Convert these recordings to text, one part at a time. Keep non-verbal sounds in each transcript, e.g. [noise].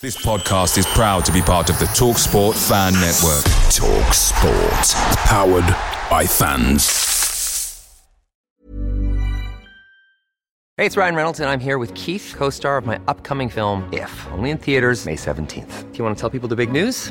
This podcast is proud to be part of the Talk Sport Fan Network. Talk Sport. Powered by fans. Hey, it's Ryan Reynolds, and I'm here with Keith, co star of my upcoming film, If, only in theaters, May 17th. Do you want to tell people the big news?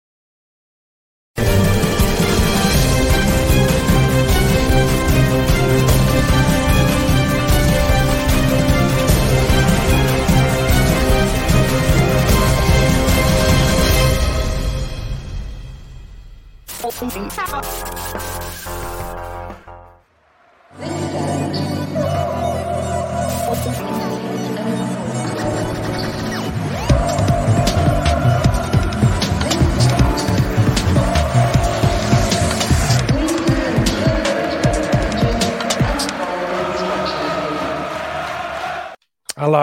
不行，下个我就是一。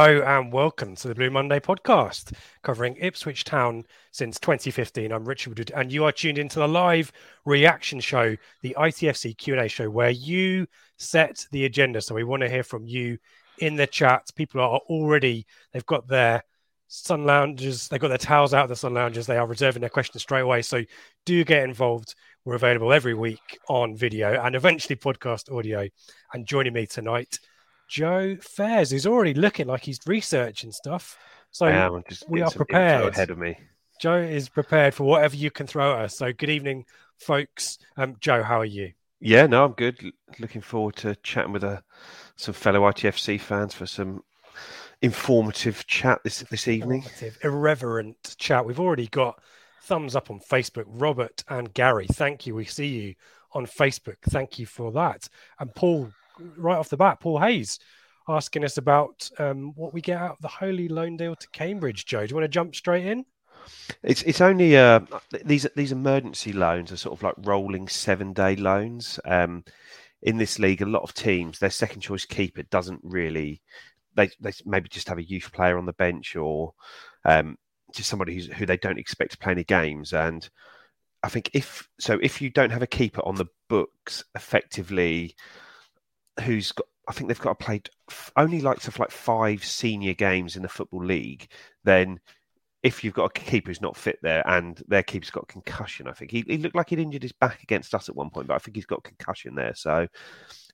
And welcome to the Blue Monday podcast, covering Ipswich Town since 2015. I'm Richard Wood, and you are tuned into the live reaction show, the ITFC Q&A show, where you set the agenda. So we want to hear from you in the chat. People are already they've got their sun lounges, they've got their towels out of the sun lounges. They are reserving their questions straight away. So do get involved. We're available every week on video and eventually podcast audio. And joining me tonight Joe Fairs, who's already looking like he's researching stuff. So am, we are prepared. Ahead of me. Joe is prepared for whatever you can throw at us. So good evening, folks. Um, Joe, how are you? Yeah, no, I'm good. Looking forward to chatting with uh, some fellow ITFC fans for some informative chat this this evening. Irreverent chat. We've already got thumbs up on Facebook. Robert and Gary, thank you. We see you on Facebook. Thank you for that. And Paul right off the bat, Paul Hayes asking us about um, what we get out of the Holy loan deal to Cambridge. Joe, do you want to jump straight in? It's it's only uh, these these emergency loans are sort of like rolling seven day loans. Um, in this league, a lot of teams their second choice keeper doesn't really. They they maybe just have a youth player on the bench or um, just somebody who's, who they don't expect to play any games. And I think if so, if you don't have a keeper on the books, effectively who's got I think they've got to play only like of like five senior games in the football league, then if you've got a keeper who's not fit there and their keeper's got concussion, I think he, he looked like he'd injured his back against us at one point, but I think he's got concussion there. So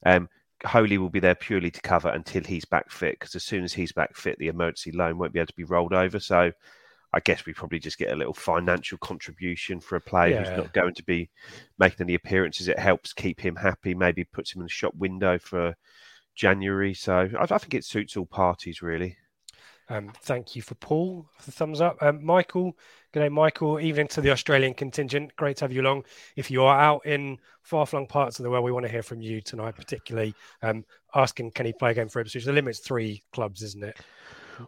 um, Holy will be there purely to cover until he's back fit, because as soon as he's back fit, the emergency loan won't be able to be rolled over. So I guess we probably just get a little financial contribution for a player yeah. who's not going to be making any appearances. It helps keep him happy, maybe puts him in the shop window for January. So I, I think it suits all parties, really. Um, thank you for Paul for the thumbs up. Um, Michael, good day, Michael. Evening to the Australian contingent. Great to have you along. If you are out in far flung parts of the world, we want to hear from you tonight, particularly um, asking can he play a game for Ipswich? The limit's three clubs, isn't it?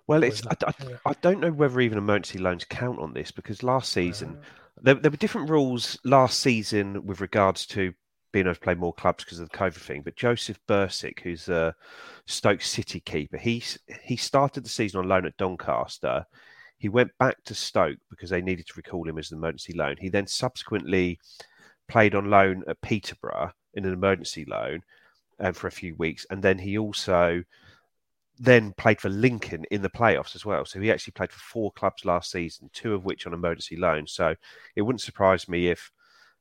Well, it's I, I, I, don't know whether even emergency loans count on this because last season there, there were different rules last season with regards to being able to play more clubs because of the COVID thing. But Josef Bursik, who's a Stoke City keeper, he he started the season on loan at Doncaster. He went back to Stoke because they needed to recall him as an emergency loan. He then subsequently played on loan at Peterborough in an emergency loan um, for a few weeks, and then he also then played for Lincoln in the playoffs as well. So he actually played for four clubs last season, two of which on emergency loan. So it wouldn't surprise me if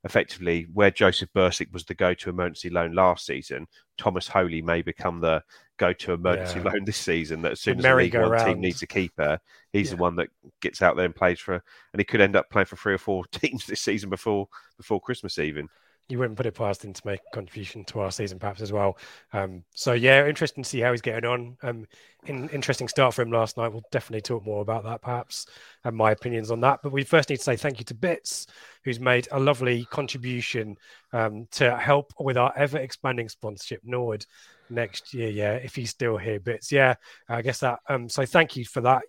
effectively where Josef Bursik was the go-to emergency loan last season, Thomas Holy may become the go-to emergency Yeah. loan this season. That as soon The as the League One team needs a keeper, he's the one that gets out there and plays for, and he could end up playing for three or four [laughs] teams this season before before Christmas even. You wouldn't put it past him to make a contribution to our season, perhaps as well. Um, so yeah, interesting to see how he's getting on. Um, in, interesting start for him last night. We'll definitely talk more about that, perhaps, and my opinions on that. But we first need to say thank you to Bits, who's made a lovely contribution um, to help with our ever expanding sponsorship, Nord. Next year, yeah, if he's still here, bits, yeah, I guess that. Um, so thank you for that.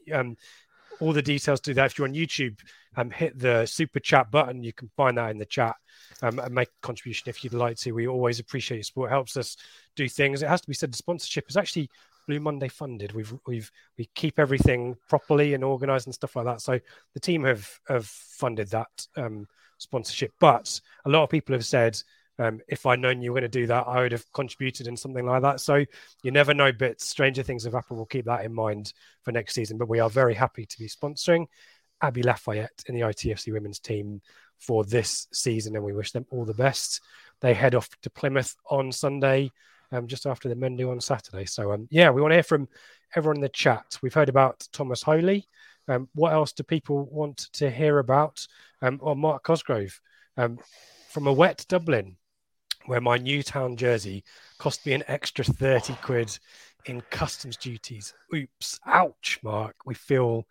All the details to that. If you're on YouTube, um, hit the super chat button. You can find that in the chat um, and make a contribution if you'd like to. We always appreciate your support. It helps us do things. It has to be said, the sponsorship is actually Blue Monday funded. We've we've we keep everything properly and organised and stuff like that. So the team have have funded that um, sponsorship. But a lot of people have said. Um, if I'd known you were going to do that, I would have contributed in something like that. So you never know, but stranger things have happened. We'll keep that in mind for next season. But we are very happy to be sponsoring Abby Lafayette in the ITFC women's team for this season, and we wish them all the best. They head off to Plymouth on Sunday, um, just after the men do on Saturday. So, um, yeah, we want to hear from everyone in the chat. We've heard about Thomas Holy. Um, what else do people want to hear about? Um, or Mark Cosgrove um, from a wet Dublin, where my Newtown jersey cost me an extra 30 quid in customs duties. Oops. Ouch, Mark. We feel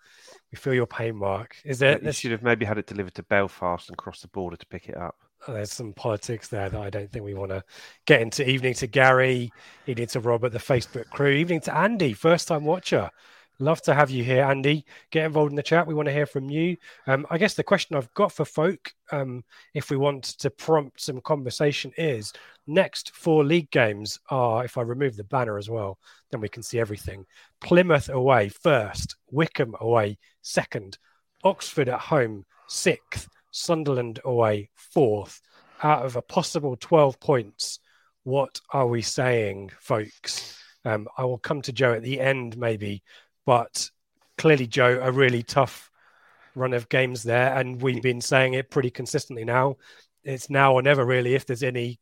we feel your pain, Mark. Is there you should have maybe had it delivered to Belfast and crossed the border to pick it up. Oh, there's some politics there that I don't think we want to get into. Evening to Gary, evening to Robert, the Facebook crew, evening to Andy, first time watcher. Love to have you here, Andy. Get involved in the chat. We want to hear from you. Um, I guess the question I've got for folk, um, if we want to prompt some conversation, is next four league games are, if I remove the banner as well, then we can see everything. Plymouth away first, Wycombe away second, Oxford at home sixth, Sunderland away fourth. Out of a possible 12 points, what are we saying, folks? Um, I will come to Joe at the end, maybe, but clearly, Joe, a really tough run of games there, and we've been saying it pretty consistently now. It's now or never, really, if there's any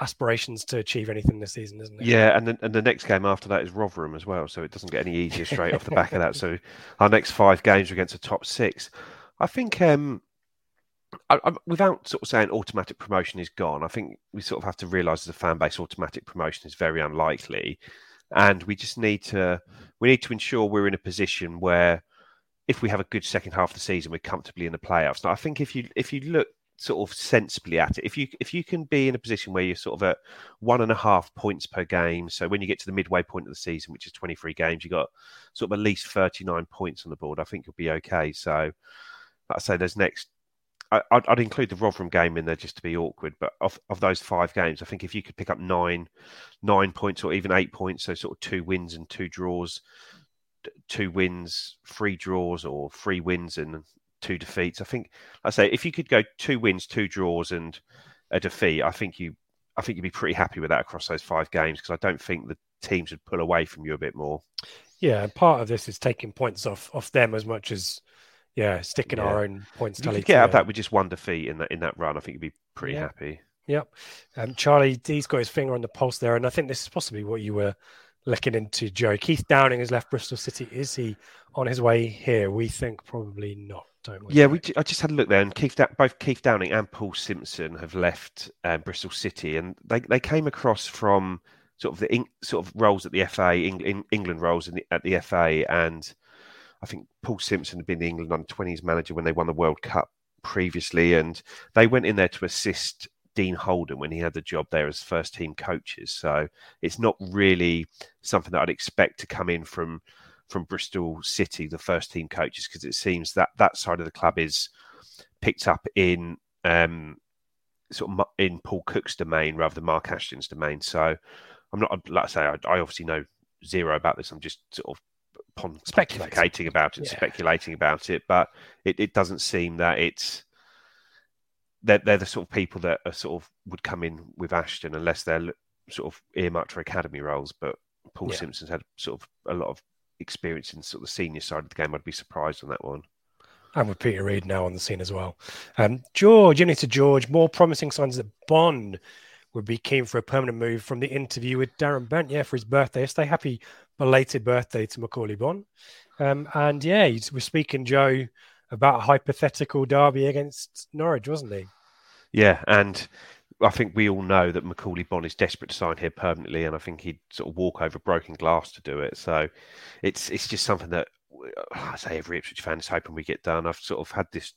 aspirations to achieve anything this season, isn't it? Yeah, and and the next game after that is Rotherham as well, so it doesn't get any easier straight off the back of that. So our next five games are against the top six. I think, um, I, I, without sort of saying automatic promotion is gone, I think we sort of have to realise as a fan base, automatic promotion is very unlikely, and we just need to we need to ensure we're in a position where if we have a good second half of the season, we're comfortably in the playoffs. Now, I think if you if you look sort of sensibly at it, if you if you can be in a position where you're sort of at one and a half points per game, so when you get to the midway point of the season, which is 23 games, you got sort of at least 39 points on the board. I think you'll be okay. So, like I say, there's next. I, I'd, I'd include the Rotherham game in there just to be awkward, but of, of those five games, I think if you could pick up nine, nine points or even eight points, so sort of two wins and two draws, two wins, three draws, or three wins and two defeats. I think I say if you could go two wins, two draws, and a defeat, I think you, I think you'd be pretty happy with that across those five games because I don't think the teams would pull away from you a bit more. Yeah, and part of this is taking points off off them as much as yeah, sticking Yeah. our own points If you tally. get out of that with just one defeat in that in that run, I think you'd be pretty Yeah. happy. Yep. Um, Charlie D's got his finger on the pulse there, and I think this is possibly what you were looking into, Joe. Keith Downing has left Bristol City. Is he on his way here? We think probably not, don't we? Yeah, we. I just had a look there, and Keith, both Keith Downing and Paul Simpson have left um, Bristol City, and they, they came across from sort of the sort of roles at the FA, England roles in the, at the FA, and I think Paul Simpson had been the England under twenties manager when they won the World Cup previously, and they went in there to assist Dean Holden when he had the job there as first team coaches. So it's not really something that I'd expect to come in from from Bristol City, the first team coaches, because it seems that that side of the club is picked up in um, sort of in Paul Cook's domain rather than Mark Ashton's domain. So I'm not like I say, I, I obviously know zero about this. I'm just sort of pon- Speculating. pontificating about it, Yeah. speculating about it, but it, it doesn't seem that it's they're, they're the sort of people that are sort of would come in with Ashton unless they're sort of earmarked for academy roles. But Paul Yeah. Simpson's had sort of a lot of experience in sort of the senior side of the game. I'd be surprised on that one. And with Peter Reid now on the scene as well. Um, George, you need to George, more promising signs that Bonne would be keen for a permanent move from the interview with Darren Bent, yeah, for his birthday. Stay happy belated birthday to Macauley Bonne. Um, and yeah, he was speaking, Joe, about a hypothetical derby against Norwich, wasn't he? Yeah, and I think we all know that Macauley Bonne is desperate to sign here permanently, and I think he'd sort of walk over broken glass to do it. So it's it's just something that I say every Ipswich fan is hoping we get done. I've sort of had this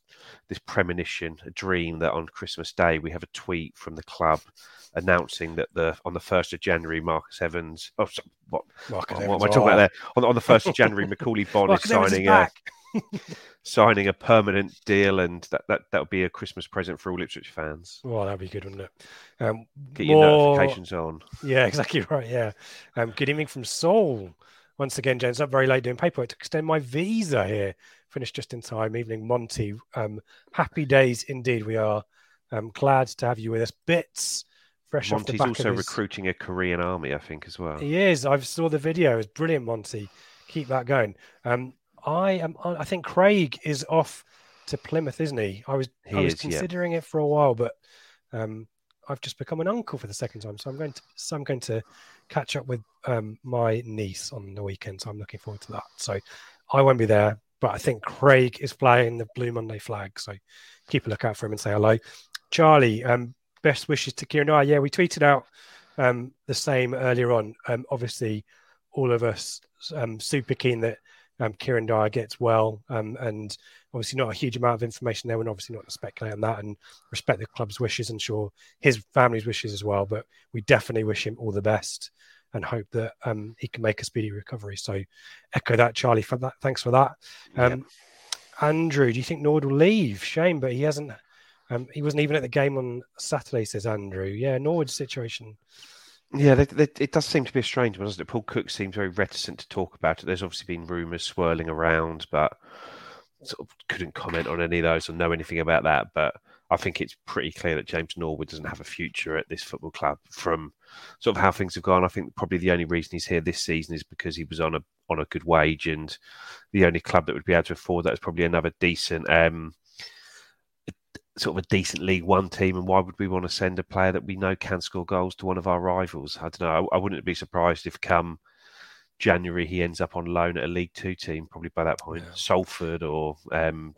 this premonition, a dream that on Christmas Day we have a tweet from the club announcing that the on the first of January Marcus Evans. Oh, so, what, Marcus what, Evans, what am I talking oh. about there? On, on the first of January, [laughs] Macauley Bonne is signing a [laughs] signing a permanent deal, and that that that would be a Christmas present for all Ipswich fans. Well, that'd be good, wouldn't it? Um, Get your more- notifications on. Yeah, [laughs] exactly right. Yeah. Um, good evening from Seoul. Once again, James, up very late doing paperwork to extend my visa here. Finished just in time. Evening, Monty. Um, happy days indeed. We are um, glad to have you with us. Bits fresh off the Monty's back also his... recruiting a Korean army, I think, as well. He is. I saw the video. It's brilliant, Monty. Keep that going. Um, I am. I think Craig is off to Plymouth, isn't he? I was. He I was is, yeah. considering it for a while, but um, I've just become an uncle for the second time, so I'm going to. So I'm going to catch up with um, my niece on the weekend. So I'm looking forward to that. So I won't be there, but I think Craig is flying the Blue Monday flag. So keep a lookout for him and say hello. Charlie, um, best wishes to Kieran. Ah, yeah, we tweeted out um, the same earlier on. Um, obviously, all of us um, super keen that um, Kieran Dyer gets well, um, and obviously not a huge amount of information there, and obviously not to speculate on that, and respect the club's wishes and sure his family's wishes as well. But we definitely wish him all the best and hope that um, he can make a speedy recovery. So echo that, Charlie. For that, thanks for that. Um, Andrew, do you think Nord will leave? Shame, but he hasn't. Um, he wasn't even at the game on Saturday, says Andrew. Yeah, Norwood's situation. Yeah, they, they, it does seem to be a strange one, doesn't it? Paul Cook seems very reticent to talk about it. There's obviously been rumours swirling around, but sort of couldn't comment on any of those or know anything about that. But I think it's pretty clear that James Norwood doesn't have a future at this football club from sort of how things have gone. I think probably the only reason he's here this season is because he was on a on a good wage, and the only club that would be able to afford that is probably another decent. Um, sort of a decent League One team, and why would we want to send a player that we know can score goals to one of our rivals? I don't know. I, I wouldn't be surprised if come January he ends up on loan at a League Two team. Probably by that point, Salford or um,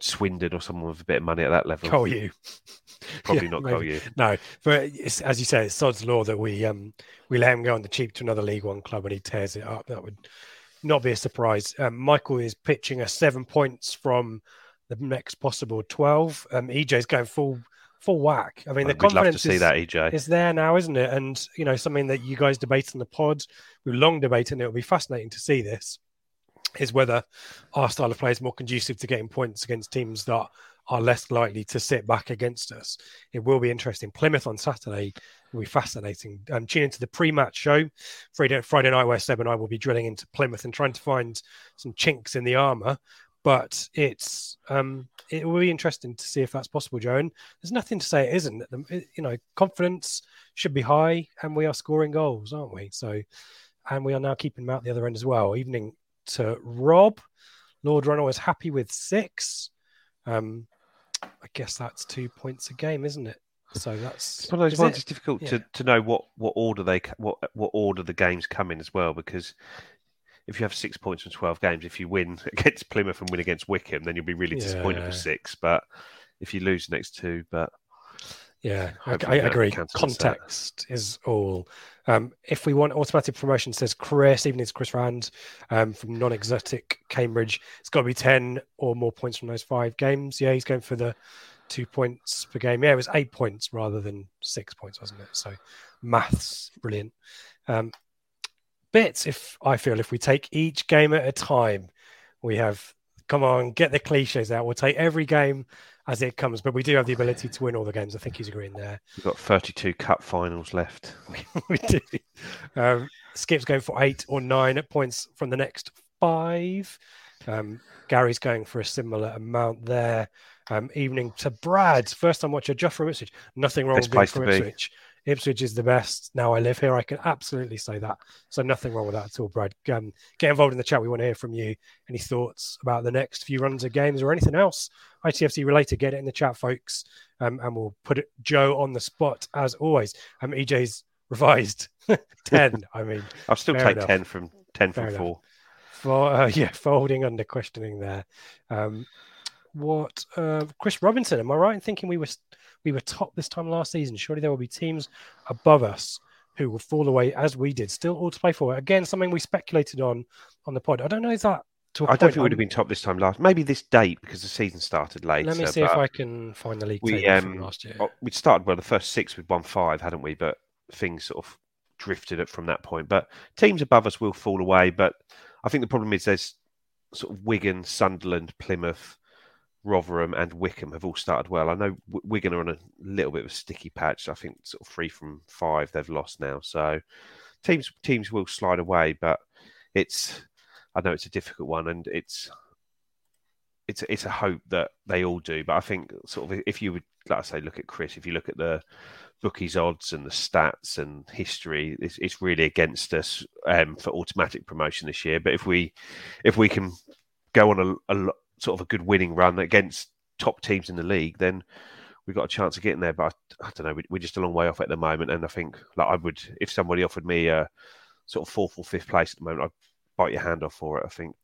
Swindon or someone with a bit of money at that level. Call you. [laughs] Probably Yeah, not maybe. call you. No, but it's, as you say, it's sod's law that we um we let him go on the cheap to another League One club and he tears it up. That would not be a surprise. Um, Michael is pitching us seven points from the next possible twelve. Um, EJ's going full full whack. I mean, the We'd love to confidence see is, that, EJ. is there now, isn't it? And you know, something that you guys debate in the pod, we've long debated, and it'll be fascinating to see this. Is whether our style of play is more conducive to getting points against teams that are less likely to sit back against us. It will be interesting. Plymouth on Saturday will be fascinating. Um, tune into the pre-match show Friday, Friday night, where Seb and I will be drilling into Plymouth and trying to find some chinks in the armour. But it's um, it will be interesting to see if that's possible, Joe. And there's nothing to say it isn't. It- You know, confidence should be high, and we are scoring goals, aren't we? So, and we are now keeping them out the other end as well. Evening to Rob. Lord Ronald is happy with six. Um, I guess that's two points a game, isn't it? So that's It's one of those ones. it? It's difficult Yeah. to, to know what, what order they what what order the games come in as well because if you have six points from twelve games, if you win [laughs] against Plymouth and win against Wycombe, then you'll be really disappointed Yeah. with six. But if you lose the next two, but Yeah, I, I agree. Context is all. Um, if we want automatic promotion, says Chris, even it's Chris Rand um, from non exotic Cambridge. It's got to be 10 or more points from those five games. Yeah, he's going for the two points per game. Yeah, it was eight points rather than six points, wasn't it? So maths, brilliant. Um, bits, if I feel if we take each game at a time, we have, come on, get the cliches out. We'll take every game as it comes, but we do have the ability to win all the games. I think he's agreeing there. we've got thirty-two cup finals left. [laughs] we do. Um, Skip's going for eight or nine points from the next five. Um, Gary's going for a similar amount there. Um, evening to Brad, first time watcher, from Ipswich. Nothing wrong Best with being from be. Ipswich. Is the best. Now I live here. I can absolutely say that. So nothing wrong with that at all, Brad. Um, get involved in the chat. We want to hear from you. Any thoughts about the next few runs of games or anything else ITFC related? Get it in the chat, folks. Um, and we'll put it, Joe on the spot as always. Um, EJ's revised [laughs] 10. I mean, I'll still take enough. 10 from 10 fair from enough. 4. For, uh, [laughs] yeah, folding under questioning there. Um, what uh, Chris Robinson? Am I right in thinking we were we were top this time last season. Surely there will be teams above us who will fall away as we did. Still all to play for. Again, something we speculated on on the pod. I don't know if that. I don't think we would have been top this time last. Maybe this date because the season started late. Let me see if I can find the league we, um, last year. Oh, we started well. The first six with one five, hadn't we? But things sort of drifted from that point. But teams above us will fall away. But I think the problem is there's sort of Wigan, Sunderland, Plymouth, Rotherham and Wycombe have all started well. I know Wigan are on a little bit of a sticky patch. I think sort of three from five they've lost now. So teams teams will slide away, but it's I know it's a difficult one, and it's it's it's a hope that they all do. But I think sort of if you would like I say, look at Chris. If you look at the bookies odds and the stats and history, it's, it's really against us um, for automatic promotion this year. But if we if we can go on a, a sort of a good winning run against top teams in the league, then we've got a chance of getting there. But I, I don't know, we, are just a long way off at the moment. And I think like I would, if somebody offered me a sort of fourth or fifth place at the moment, I'd bite your hand off for it. I think.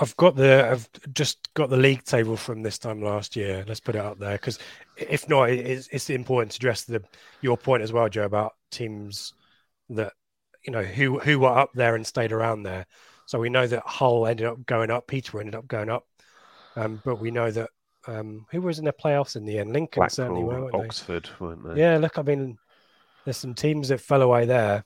I've got the I've just got the league table from this time last year. Let's put it up there because if not, it's, it's important to address the your point as well, Joe, about teams that you know who who were up there and stayed around there. So we know that Hull ended up going up, Peter ended up going up, um, but we know that um, who was in the playoffs in the end? Lincoln Blackpool, certainly were, weren't Oxford, they? weren't they? Yeah, look, I mean, there's some teams that fell away there.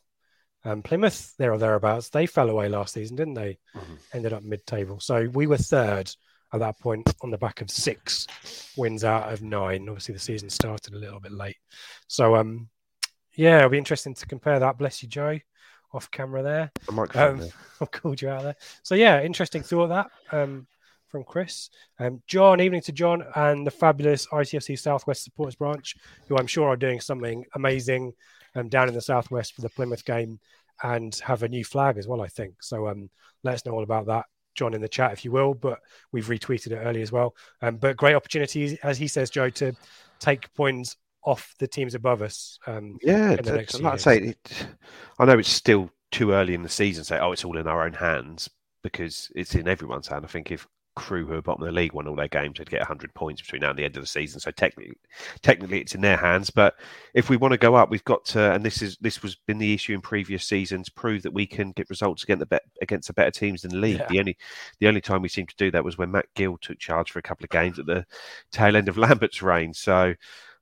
Um, Plymouth, there or thereabouts, they fell away last season, didn't they? Mm-hmm. Ended up mid-table, so we were third at that point on the back of six wins out of nine. Obviously, the season started a little bit late, so um, yeah, it'll be interesting to compare that. Bless you, Joe, off camera there. Um, [laughs] I've called you out there. So yeah, interesting thought that. Um, from Chris. Um, John, evening to John and the fabulous ITFC Southwest Supporters Branch, who I'm sure are doing something amazing um, down in the Southwest for the Plymouth game and have a new flag as well, I think. So um, let us know all about that. John in the chat, if you will, but we've retweeted it early as well. Um, but great opportunity, as he says, Joe, to take points off the teams above us. Um, yeah, like I say, it, I know it's still too early in the season. Say, oh, it's all in our own hands because it's in everyone's hand. I think if Crewe who are bottom of the league won all their games, they'd get 100 points between now and the end of the season. So technically, technically, it's in their hands. But if we want to go up, we've got to, and this is this was been the issue in previous seasons, prove that we can get results against the be- against the better teams in the league. Yeah. The only the only time we seemed to do that was when Matt Gill took charge for a couple of games at the tail end of [laughs] Lambert's reign. So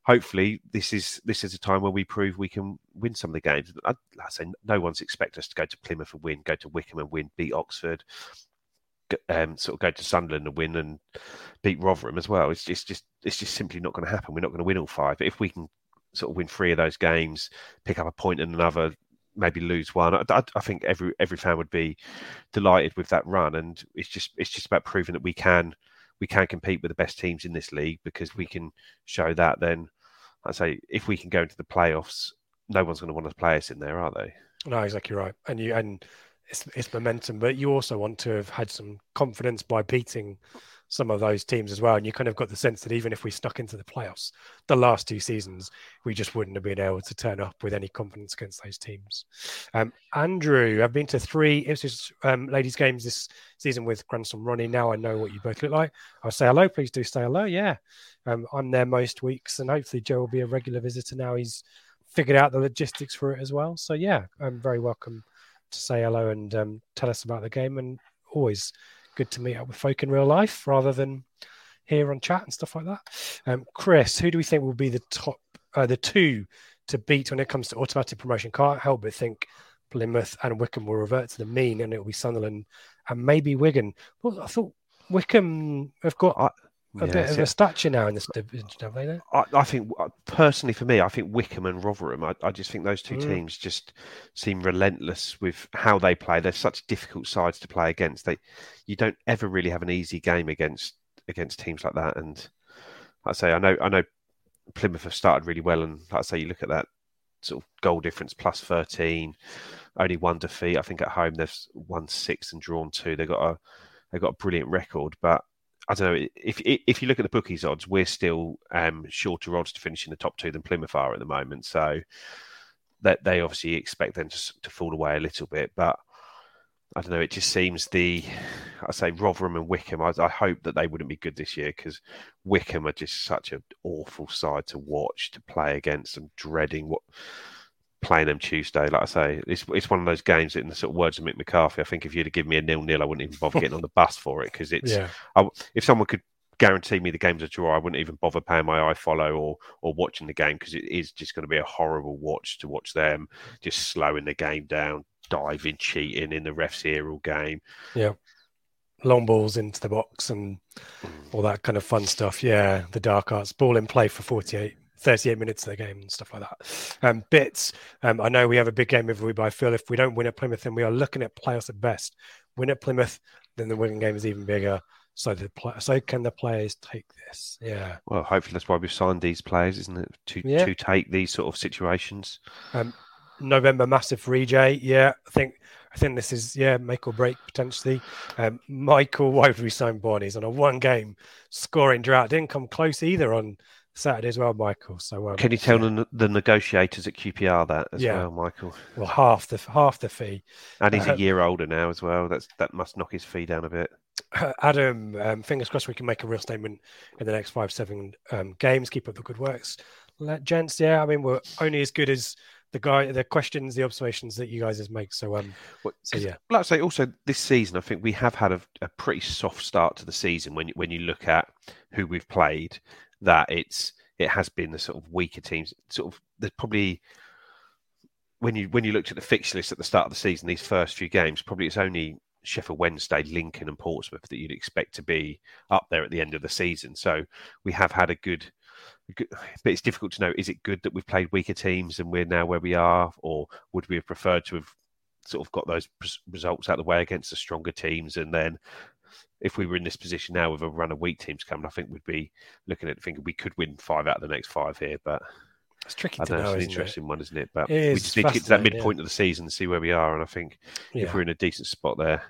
hopefully this is this is a time where we prove we can win some of the games. I, I say no one's expect us to go to Plymouth and win, go to Wycombe and win, beat Oxford um, sort of go to Sunderland and win and beat Rotherham as well. It's just, just it's just simply not going to happen. We're not going to win all five. But if we can sort of win three of those games, pick up a point in another, maybe lose one, I, I, think every every fan would be delighted with that run. And it's just it's just about proving that we can we can compete with the best teams in this league because we can show that. Then I say if we can go into the playoffs, no one's going to want to play us in there, are they? No, exactly right. And you and it's, it's momentum, but you also want to have had some confidence by beating some of those teams as well. And you kind of got the sense that even if we stuck into the playoffs the last two seasons, we just wouldn't have been able to turn up with any confidence against those teams. Um, Andrew, I've been to three Ipswich um, ladies' games this season with grandson Ronnie. Now I know what you both look like. I'll say hello. Please do say hello. Yeah. Um, I'm there most weeks, and hopefully Joe will be a regular visitor now. He's figured out the logistics for it as well. So, yeah, I'm very welcome to say hello and um, tell us about the game. And always good to meet up with folk in real life rather than here on chat and stuff like that. Um, Chris, who do we think will be the top, uh, the two to beat when it comes to automatic promotion? Can't help but think Plymouth and Wycombe will revert to the mean, and it'll be Sunderland and maybe Wigan. Well, I thought Wycombe have got a yeah, bit of a stature now in this division, have they? I, I, think uh, personally, for me, I think Wycombe and Rotherham. I, I just think those two mm. teams just seem relentless with how they play. They're such difficult sides to play against. They, you don't ever really have an easy game against against teams like that. And like I say, I know, I know Plymouth have started really well, and like I say, you look at that sort of goal difference plus 13, only one defeat. I think at home they've won six and drawn two. They've got a they've got a brilliant record, but I don't know if if you look at the bookies odds, we're still um, shorter odds to finish in the top two than Plymouth are at the moment. So that they obviously expect them to, to fall away a little bit, but I don't know. It just seems the I say Rotherham and Wycombe. I, I hope that they wouldn't be good this year because Wycombe are just such an awful side to watch to play against. I'm dreading what playing them Tuesday. Like I say, it's it's one of those games that in the sort of words of Mick McCarthy. I think if you'd have given me a nil nil, I wouldn't even bother getting on the bus for it because it's. Yeah. I, if someone could guarantee me the game's a draw, I wouldn't even bother paying my iFollow or or watching the game because it is just going to be a horrible watch to watch them just slowing the game down, diving, cheating in the refs here all game. Yeah. Long balls into the box and mm. all that kind of fun stuff. Yeah. The dark arts, ball in play for 48, 38 minutes of the game and stuff like that. Um, bits. Um, I know we have a big game every week, but I feel if we don't win at Plymouth, then we are looking at playoffs at best. Win at Plymouth, then the winning game is even bigger. So the so can the players take this? Yeah. Well, hopefully that's why we've signed these players, isn't it? To Yeah. to take these sort of situations. Um, November massive for EJ. Yeah, I think I think this is yeah make or break potentially. Um, Michael, why would we sign Bonnies on a one game scoring drought? Didn't come close either on Saturday as well, Michael. So um, Can you tell the, the negotiators at QPR that as Yeah. well, Michael? well half the half the fee. And he's Uh, a year older now as well. That's that must knock his fee down a bit. Adam, um, fingers crossed we can make a real statement in the next five, seven um, games. Keep up the good works, Let, gents. Yeah, I mean we're only as good as the guy, the questions, the observations that you guys make. So um, Well, So, yeah. like I say, also this season, I think we have had a, a pretty soft start to the season. When you, when you look at who we've played, that it's it has been the sort of weaker teams. Sort of there's probably when you when you looked at the fixture list at the start of the season, these first few games, probably it's only Sheffield Wednesday, Lincoln, and Portsmouth that you'd expect to be up there at the end of the season. So we have had a good. But it's difficult to know. Is it good that we've played weaker teams and we're now where we are, or would we have preferred to have sort of got those results out of the way against the stronger teams. And then if we were in this position now with a run of weak teams coming, I think we'd be looking at thinking we could win five out of the next five here. But it's tricky I to know, know. it's an isn't it? interesting one, isn't it? But It we just need to get to that fascinating, yeah. midpoint of the season and see where we are. And I think Yeah. if we're in a decent spot there,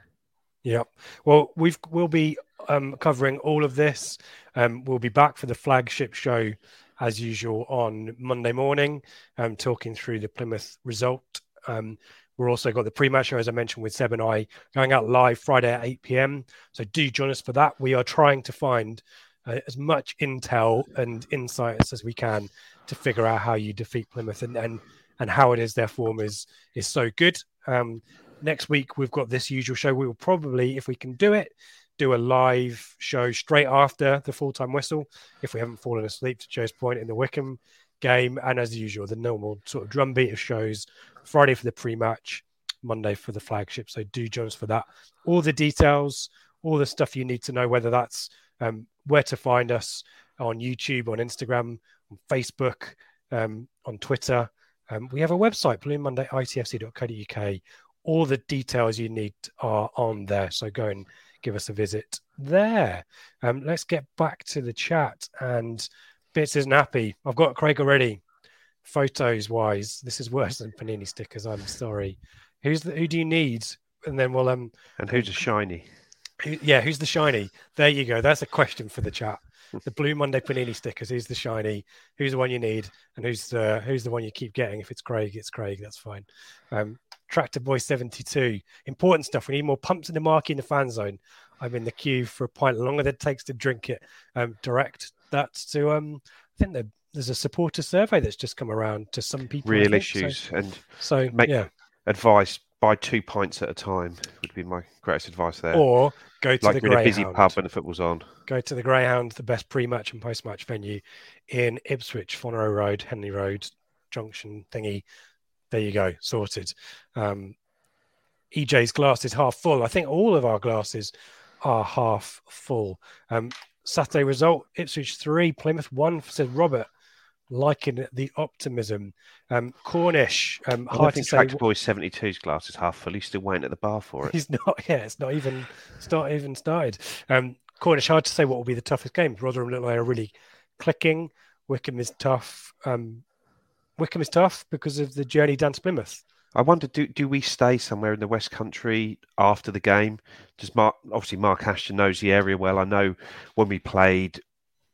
Yeah. Well, we've we'll be um, covering all of this. Um, we'll be back for the flagship show as usual on Monday morning, um, talking through the Plymouth result. Um, we're also got the pre-match show, as I mentioned, with Seb and I going out live Friday at 8 p.m. So do join us for that. We are trying to find uh, as much intel and insights as we can to figure out how you defeat Plymouth and and, and how it is their form is is so good. Um, next week we've got this usual show. We will probably, if we can do it, do a live show straight after the full time whistle. If we haven't fallen asleep to Joe's point in the Wycombe game, and as usual, the normal sort of drumbeat of shows. Friday for the pre-match, Monday for the flagship. So do join us for that. All the details, all the stuff you need to know, whether that's um, where to find us on YouTube, on Instagram, on Facebook, um, on Twitter. Um, we have a website, bluemonday.itfc.co.uk. All the details you need are on there. So go and give us a visit there. Um, let's get back to the chat. And Bits isn't happy. I've got Craig already. Photos wise, this is worse than panini stickers. I'm sorry. Who's the, who do you need? And then we'll um and who's a shiny? who, yeah, who's the shiny? There you go. That's a question for the chat. The Blue Monday Panini stickers. Who's the shiny? Who's the one you need? And who's the who's the one you keep getting? If it's Craig, it's Craig. That's fine. Um, Tractor Boy seventy two. Important stuff. We need more pumps in the market in the fan zone. I'm in the queue for a pint longer than it takes to drink it. Um, direct that to um. I think there's a supporter survey that's just come around to some people. Real think. So- issues and So, Make- yeah, advice: buy two pints at a time would be my greatest advice there. or go to like the in a busy Greyhound. pub when the football's on. go to the Greyhound, the best pre-match and post-match venue in Ipswich, Fonnereau Road, Henley Road, Junction thingy. There you go, sorted. Um, EJ's glass is half full. I think all of our glasses are half full. Um, Saturday result: Ipswich three, Plymouth one. Said Robert, liking the optimism. Um, Cornish, um, I hard to think say. Tractor Boy 72's glass is half full. He's still waiting at the bar for it. He's not. [laughs] Yeah, it's not even. It's not even started. Um, Cornish, hard to say what will be the toughest games. Rotherham look like they're really clicking. Wycombe is tough. Um, Wycombe is tough because of the journey down to Plymouth. I wonder, do do we stay somewhere in the West Country after the game? Does Mark obviously Mark Ashton knows the area well? I know when we played,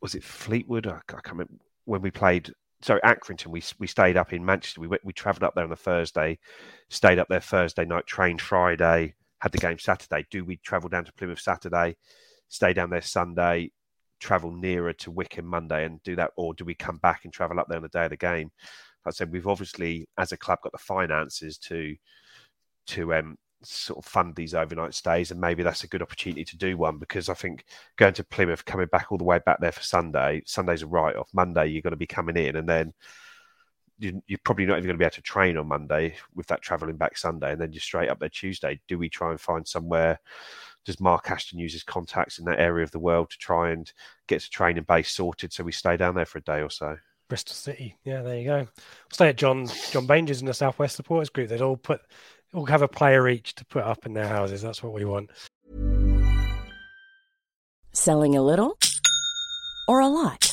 was it Fleetwood? I, can't remember when we played. Sorry, Accrington. We we stayed up in Manchester. We we travelled up there on a Thursday, stayed up there Thursday night, trained Friday, had the game Saturday. Do we travel down to Plymouth Saturday, stay down there Sunday, travel nearer to Wycombe Monday, and do that, or do we come back and travel up there on the day of the game? I said, we've obviously, as a club, got the finances to to um, sort of fund these overnight stays, and maybe that's a good opportunity to do one because I think going to Plymouth, coming back all the way back there for Sunday, Sunday's a write off. Monday, you're going to be coming in, and then you, are probably not even going to be able to train on Monday with that travelling back Sunday, and then you're straight up there Tuesday. Do we try and find somewhere? Does Mark Ashton use his contacts in that area of the world to try and get to training base sorted so we stay down there for a day or so? Bristol City. Yeah, there you go. We'll stay at John John Bainger's in the Southwest Supporters Group. They'd all put all have a player each to put up in their houses. That's what we want. Selling a little or a lot.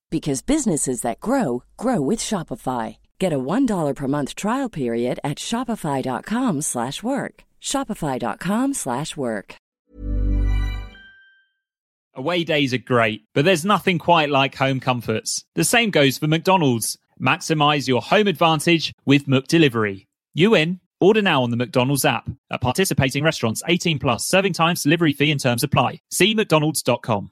because businesses that grow grow with Shopify. Get a $1 per month trial period at shopify.com/work. shopify.com/work. Away days are great, but there's nothing quite like home comforts. The same goes for McDonald's. Maximize your home advantage with McDelivery. You in? Order now on the McDonald's app. At participating restaurants, 18 plus, serving times, delivery fee and terms apply. See mcdonalds.com.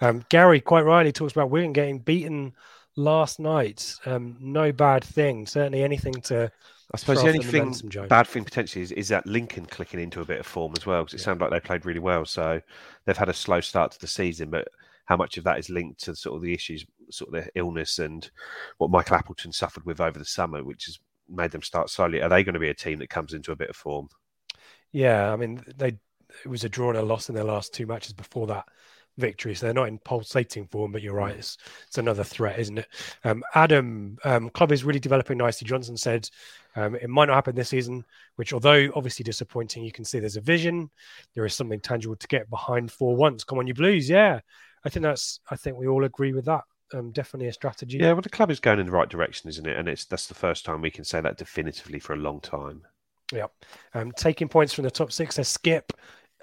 Um, Gary quite rightly talks about Wigan getting beaten last night. Um, no bad thing. Certainly anything to. I suppose the only thing, bad thing potentially is, is that Lincoln clicking into a bit of form as well because it yeah. sounded like they played really well. So they've had a slow start to the season, but how much of that is linked to sort of the issues, sort of the illness and what Michael Appleton suffered with over the summer, which has made them start slowly. Are they going to be a team that comes into a bit of form? Yeah, I mean, they it was a draw and a loss in their last two matches before that victory, so they're not in pulsating form. But you're right, it's, it's another threat, isn't it? Um, Adam, um, club is really developing nicely. Johnson said um, it might not happen this season, which although obviously disappointing, you can see there's a vision. There is something tangible to get behind for once. Come on, you Blues, yeah. I think that's. I think we all agree with that. Um, definitely a strategy. Yeah, well, the club is going in the right direction, isn't it? And it's that's the first time we can say that definitively for a long time. Yeah, um, taking points from the top six. A skip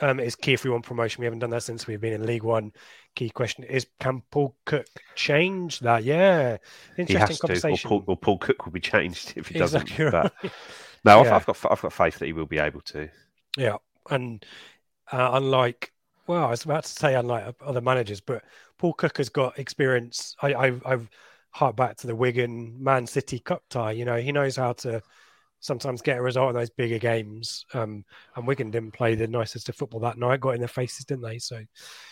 um, is key if we want promotion. We haven't done that since we've been in League One. Key question is: Can Paul Cook change that? Yeah, interesting conversation. Or Paul, or Paul, Cook will be changed if he doesn't. Exactly right. But [laughs] no, yeah. I've, I've, got I've got faith that he will be able to. Yeah, and uh, unlike well, I was about to say unlike other managers, but Paul Cook has got experience. I, I, I've harked back to the Wigan Man City Cup tie. You know, he knows how to sometimes get a result in those bigger games. Um, and Wigan didn't play the nicest of football that night, got in their faces, didn't they? So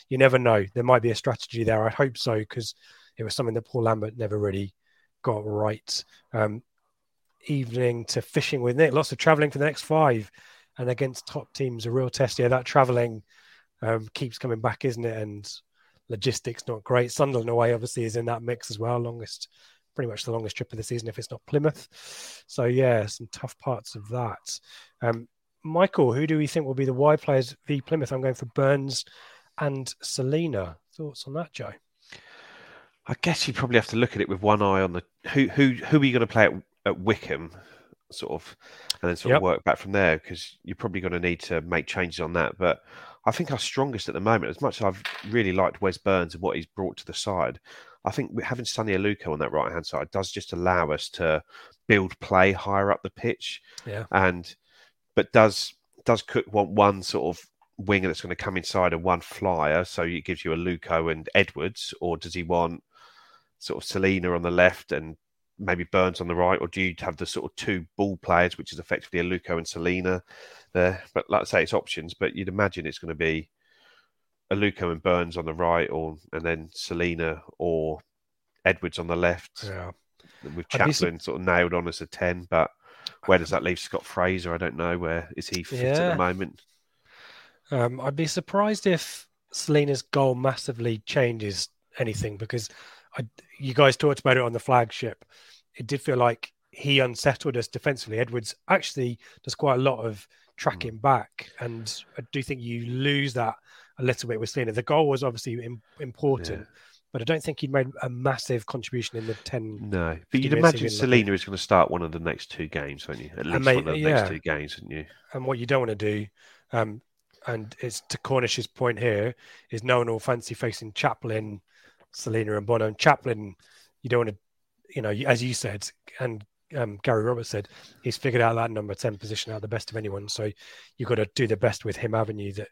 you never know. There might be a strategy there. I hope so, because it was something that Paul Lambert never really got right. Um, evening to fishing with Nick, lots of travelling for the next five. And against top teams, a real test. Yeah, that travelling um, keeps coming back, isn't it? And logistics not great. Sunderland away obviously is in that mix as well. Longest, pretty much the longest trip of the season if it's not Plymouth. So yeah, some tough parts of that. Um, Michael, who do we think will be the wide players v Plymouth? I'm going for Burns and Celina. Thoughts on that, Joe? I guess you probably have to look at it with one eye on the who who who are you going to play at, at Wycombe, sort of, and then sort Yep. of work back from there because you're probably going to need to make changes on that. But I think our strongest at the moment, as much as I've really liked Wes Burns and what he's brought to the side, I think having Sonny Aluko on that right hand side does just allow us to build play higher up the pitch, Yeah. and but does does Cook want one sort of winger that's going to come inside and one flyer, so it gives you Aluko and Edwards, or does he want sort of Celina on the left and maybe Burns on the right, or do you have the sort of two ball players, which is effectively Aluko and Celina there? But like I say, it's options, but you'd imagine it's going to be Aluko and Burns on the right, or and then Celina or Edwards on the left, Yeah. with Chaplin sort of nailed on as a ten. But where does that leave Scott Fraser? I don't know. Where is he fit at the moment? Um, I'd be surprised if Celina's goal massively changes anything because I, you guys talked about it on the flagship. It did feel like he unsettled us defensively. Edwards actually does quite a lot of tracking back, and I do think you lose that a little bit with Celina. The goal was obviously im- important, Yeah. but I don't think he'd made a massive contribution in the 10. No, but you'd imagine Celina is going to start one of the next two games, won't you? At least one of the yeah. next two games, wouldn't you? And what you don't want to do, um, and it's to Cornish's point here, is no one will fancy facing Chaplin, Celina, and Bonne. And Chaplin, you don't want to, you know, as you said, and um, Gary Roberts said, he's figured out that number 10 position out the best of anyone. So you've got to do the best with him, haven't you, that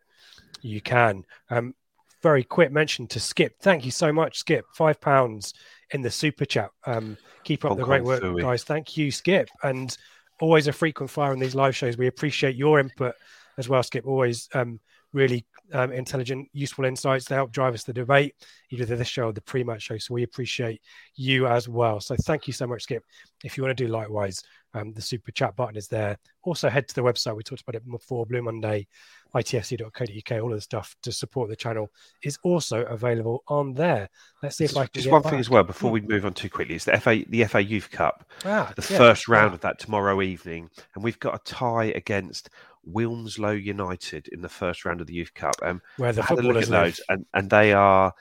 you can. Um, very quick mention to Skip. Thank you so much, Skip. Five pounds in the super chat. Um, keep up the great work, guys. Thank you, Skip. And always a frequent flyer on these live shows. We appreciate your input as well, Skip. Always um, really um, intelligent, useful insights to help drive us the debate, either this show or the pre-match show. So we appreciate you as well. So thank you so much, Skip. If you want to do likewise, um, the super chat button is there. Also head to the website. We talked about it before, Blue Monday, itfc.co.uk. All of the stuff to support the channel is also available on there. Let's see if I can Just one thing as well before we move on too quickly. It's the FA, the FA Youth Cup, Ah, the yeah. first round Ah. of that tomorrow evening, and we've got a tie against Wilmslow United in the first round of the Youth Cup. Um, Where the I had a look footballers at live. those, and, and they are,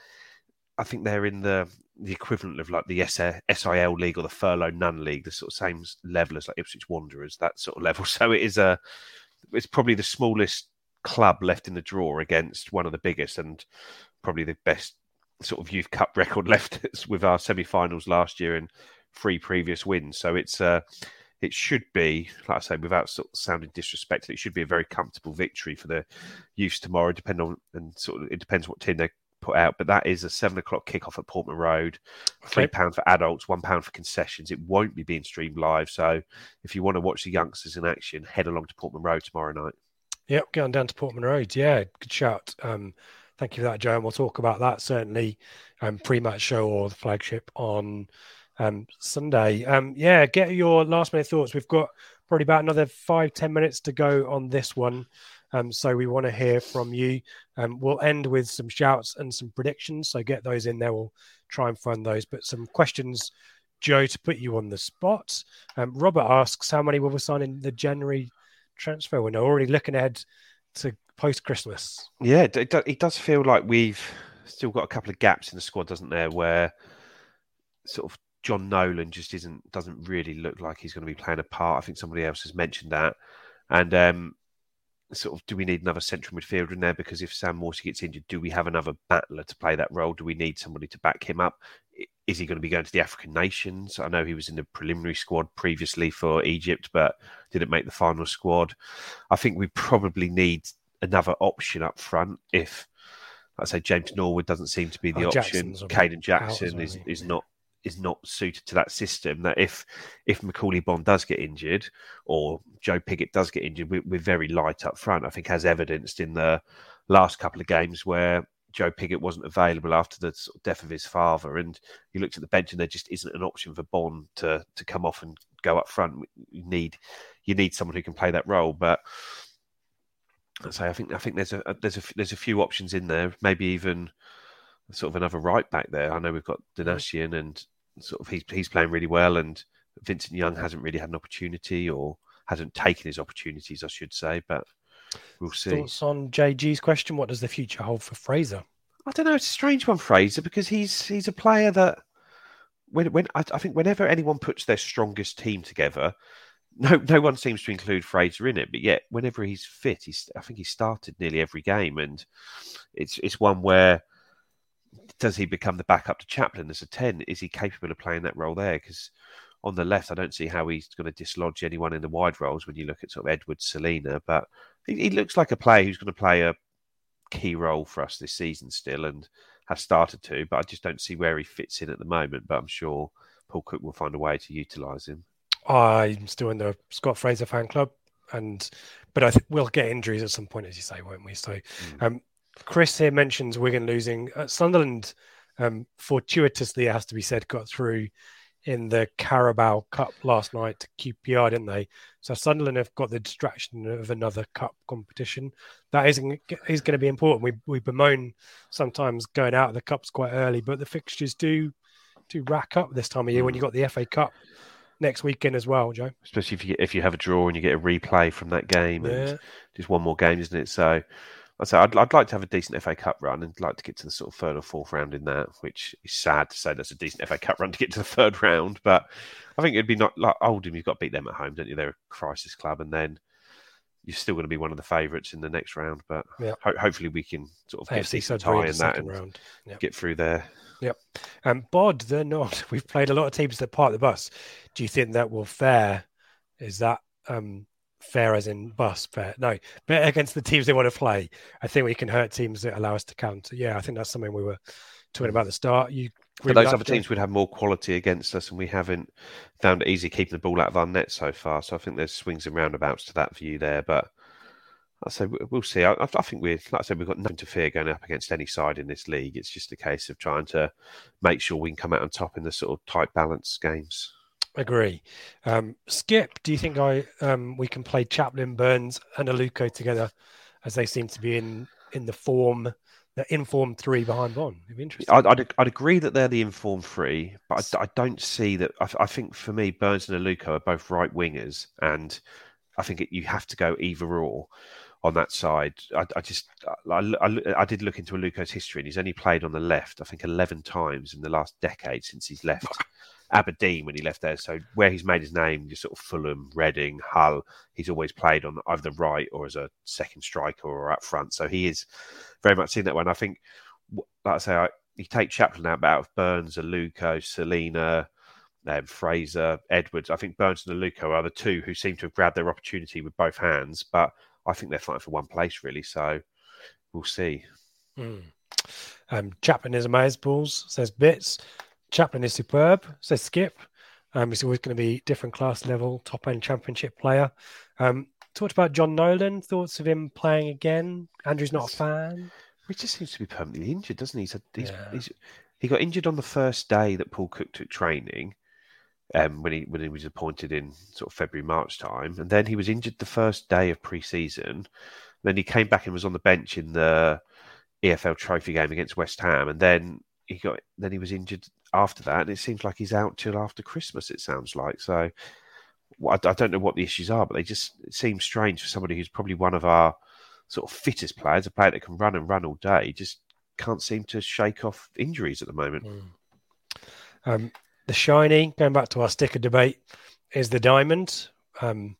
I think they're in the the equivalent of like the SIL league or the Thurlow Nunn league, the sort of same level as like Ipswich Wanderers, that sort of [laughs] level. So it is a, it's probably the smallest club left in the draw against one of the biggest, and probably the best sort of youth cup [laughs] record left [laughs] with our semi-finals last year and three previous wins. So it's uh, it should be, like I say, without sort of sounding disrespectful, it should be a very comfortable victory for the youths tomorrow. Depend on and sort of it depends what team they put out, but that is a seven o'clock kickoff at Portman Road. Three Okay. for adults, one pound for concessions. It won't be being streamed live, so if you want to watch the youngsters in action, head along to Portman Road tomorrow night. Yep, going down to Portman Road. Yeah, good shout. Um, thank you for that, Joe. And we'll talk about that certainly um, pre-match show or the flagship on um, Sunday. Um, yeah, get your last minute thoughts. We've got probably about another five ten minutes to go on this one. Um, so we want to hear from you. Um, we'll end with some shouts and some predictions. So get those in there. We'll try and find those. But some questions, Joe, to put you on the spot. Um, Robert asks, how many will we sign in the January transfer window? Already looking ahead to post Christmas. Yeah, it, it, do- it does feel like we've still got a couple of gaps in the squad, doesn't there? Where sort of John Nolan just isn't doesn't really look like he's going to be playing a part. I think somebody else has mentioned that, and um, sort of do we need another central midfielder in there? Because if Sam Morsy gets injured, do we have another battler to play that role? Do we need somebody to back him up? Is he going to be going to the African nations? I know he was in the preliminary squad previously for Egypt, but didn't make the final squad. I think we probably need another option up front if I say James Norwood doesn't seem to be the Oh, option. Kayden out Jackson is, is not is not suited to that system. That if if Macauley Bonne does get injured or Joe Pigott does get injured, we, we're very light up front. I think as evidenced in the last couple of games where Joe Pigott wasn't available after the death of his father, and you looked at the bench and there just isn't an option for Bonne to to come off and go up front. You need you need someone who can play that role, but. I say I think I think there's a there's a there's a few options in there. Maybe even sort of another right back there. I know we've got Donacien and sort of he's he's playing really well, and Vincent Young hasn't really had an opportunity, or hasn't taken his opportunities, I should say. But we'll see. Thoughts on JG's question? What does the future hold for Fraser? I don't know. It's a strange one, Fraser, because he's he's a player that when when I, I think whenever anyone puts their strongest team together, no no one seems to include Fraser in it. But yet, whenever he's fit, he's I think he started nearly every game, and it's it's one where does he become the backup to Chaplin as a ten? Is he capable of playing that role there? Because on the left, I don't see how he's going to dislodge anyone in the wide roles when you look at sort of Edwards, Celina. But he, he looks like a player who's going to play a key role for us this season still, and has started to. But I just don't see where he fits in at the moment. But I'm sure Paul Cook will find a way to utilise him. I'm still in the Scott Fraser fan club, and but I think we'll get injuries at some point, as you say, won't we? So, mm. um, Chris here mentions Wigan losing. Uh, Sunderland, um, fortuitously, it has to be said, got through in the Carabao Cup last night to QPR, didn't they? So Sunderland have got the distraction of another cup competition. That is is going to be important. We we bemoan sometimes going out of the cups quite early, but the fixtures do do rack up this time of year when you've got the FA Cup next weekend as well, Joe. Especially if you if you have a draw and you get a replay from that game, and just one more game, isn't it? So I'd say I'd, I'd like to have a decent FA Cup run and like to get to the sort of third or fourth round in that, which is sad to say that's a decent FA Cup run to get to the [laughs] third round. But I think it'd be not like Oldham, you've got to beat them at home, don't you? They're a crisis club, and then you're still going to be one of the favourites in the next round. But yep. ho- hopefully we can sort of get decent tie in that and round. Yep. get through there. Yep. Um, Bod, they're not. [laughs] We've played a lot of teams that park the bus. Do you think that will fare? Is that um, fair as in bus fair. No, but against the teams they want to play, I think we can hurt teams that allow us to counter. Yeah, I think that's something we were talking about at mm. the start. You but those other teams would have more quality against us, and we haven't found it easy keeping the ball out of our net so far. So I think there's swings and roundabouts to that view there. But I say we'll see. I, I, think we, like I said, we've got nothing to fear going up against any side in this league. It's just a case of trying to make sure we can come out on top in the sort of tight balance games. Agree. Um, Skip, do you think I um, we can play Chaplin, Burns, and Aluko together, as they seem to be in in the form, the informed three behind Bonne? It'd be interesting. I'd, I'd, I'd, agree that they're the informed three, but I, I don't see that. I, I, think for me, Burns and Aluko are both right wingers, and I think it, you have to go either or on that side. I, I just I, I, I, did look into Aluko's history, and he's only played on the left, I think, eleven times in the last decade since he's left [laughs] Aberdeen when he left there. So where he's made his name, just sort of Fulham, Reading, Hull, he's always played on either the right or as a second striker or up front. So he is very much seen that one. I think, like I say, I, you take Chaplin out, but out of Burns, Aluko, Celina, um, Fraser, Edwards. I think Burns and Aluko are the two who seem to have grabbed their opportunity with both hands, but I think they're fighting for one place really. So we'll see. Mm. Um, Chaplin is amazing. Balls says bits. Chaplin is superb, says Skip. Um, he's always going to be different class level, top end championship player. Um, talked about John Nolan. Thoughts of him playing again? Andrew's not a fan. He just seems to be permanently injured, doesn't he? He's, a, he's, yeah. he's, he got injured on the first day that Paul Cook took training, um, when he when he was appointed in sort of February March time, and then he was injured the first day of pre-season. Then he came back and was on the bench in the EFL Trophy game against West Ham, and then he got then he was injured after that, and it seems like he's out till after Christmas. It sounds like so. I, I don't know what the issues are, but they just seem strange for somebody who's probably one of our sort of fittest players, a player that can run and run all day, just can't seem to shake off injuries at the moment. Mm. Um, the shiny, going back to our sticker debate, is the diamond, um,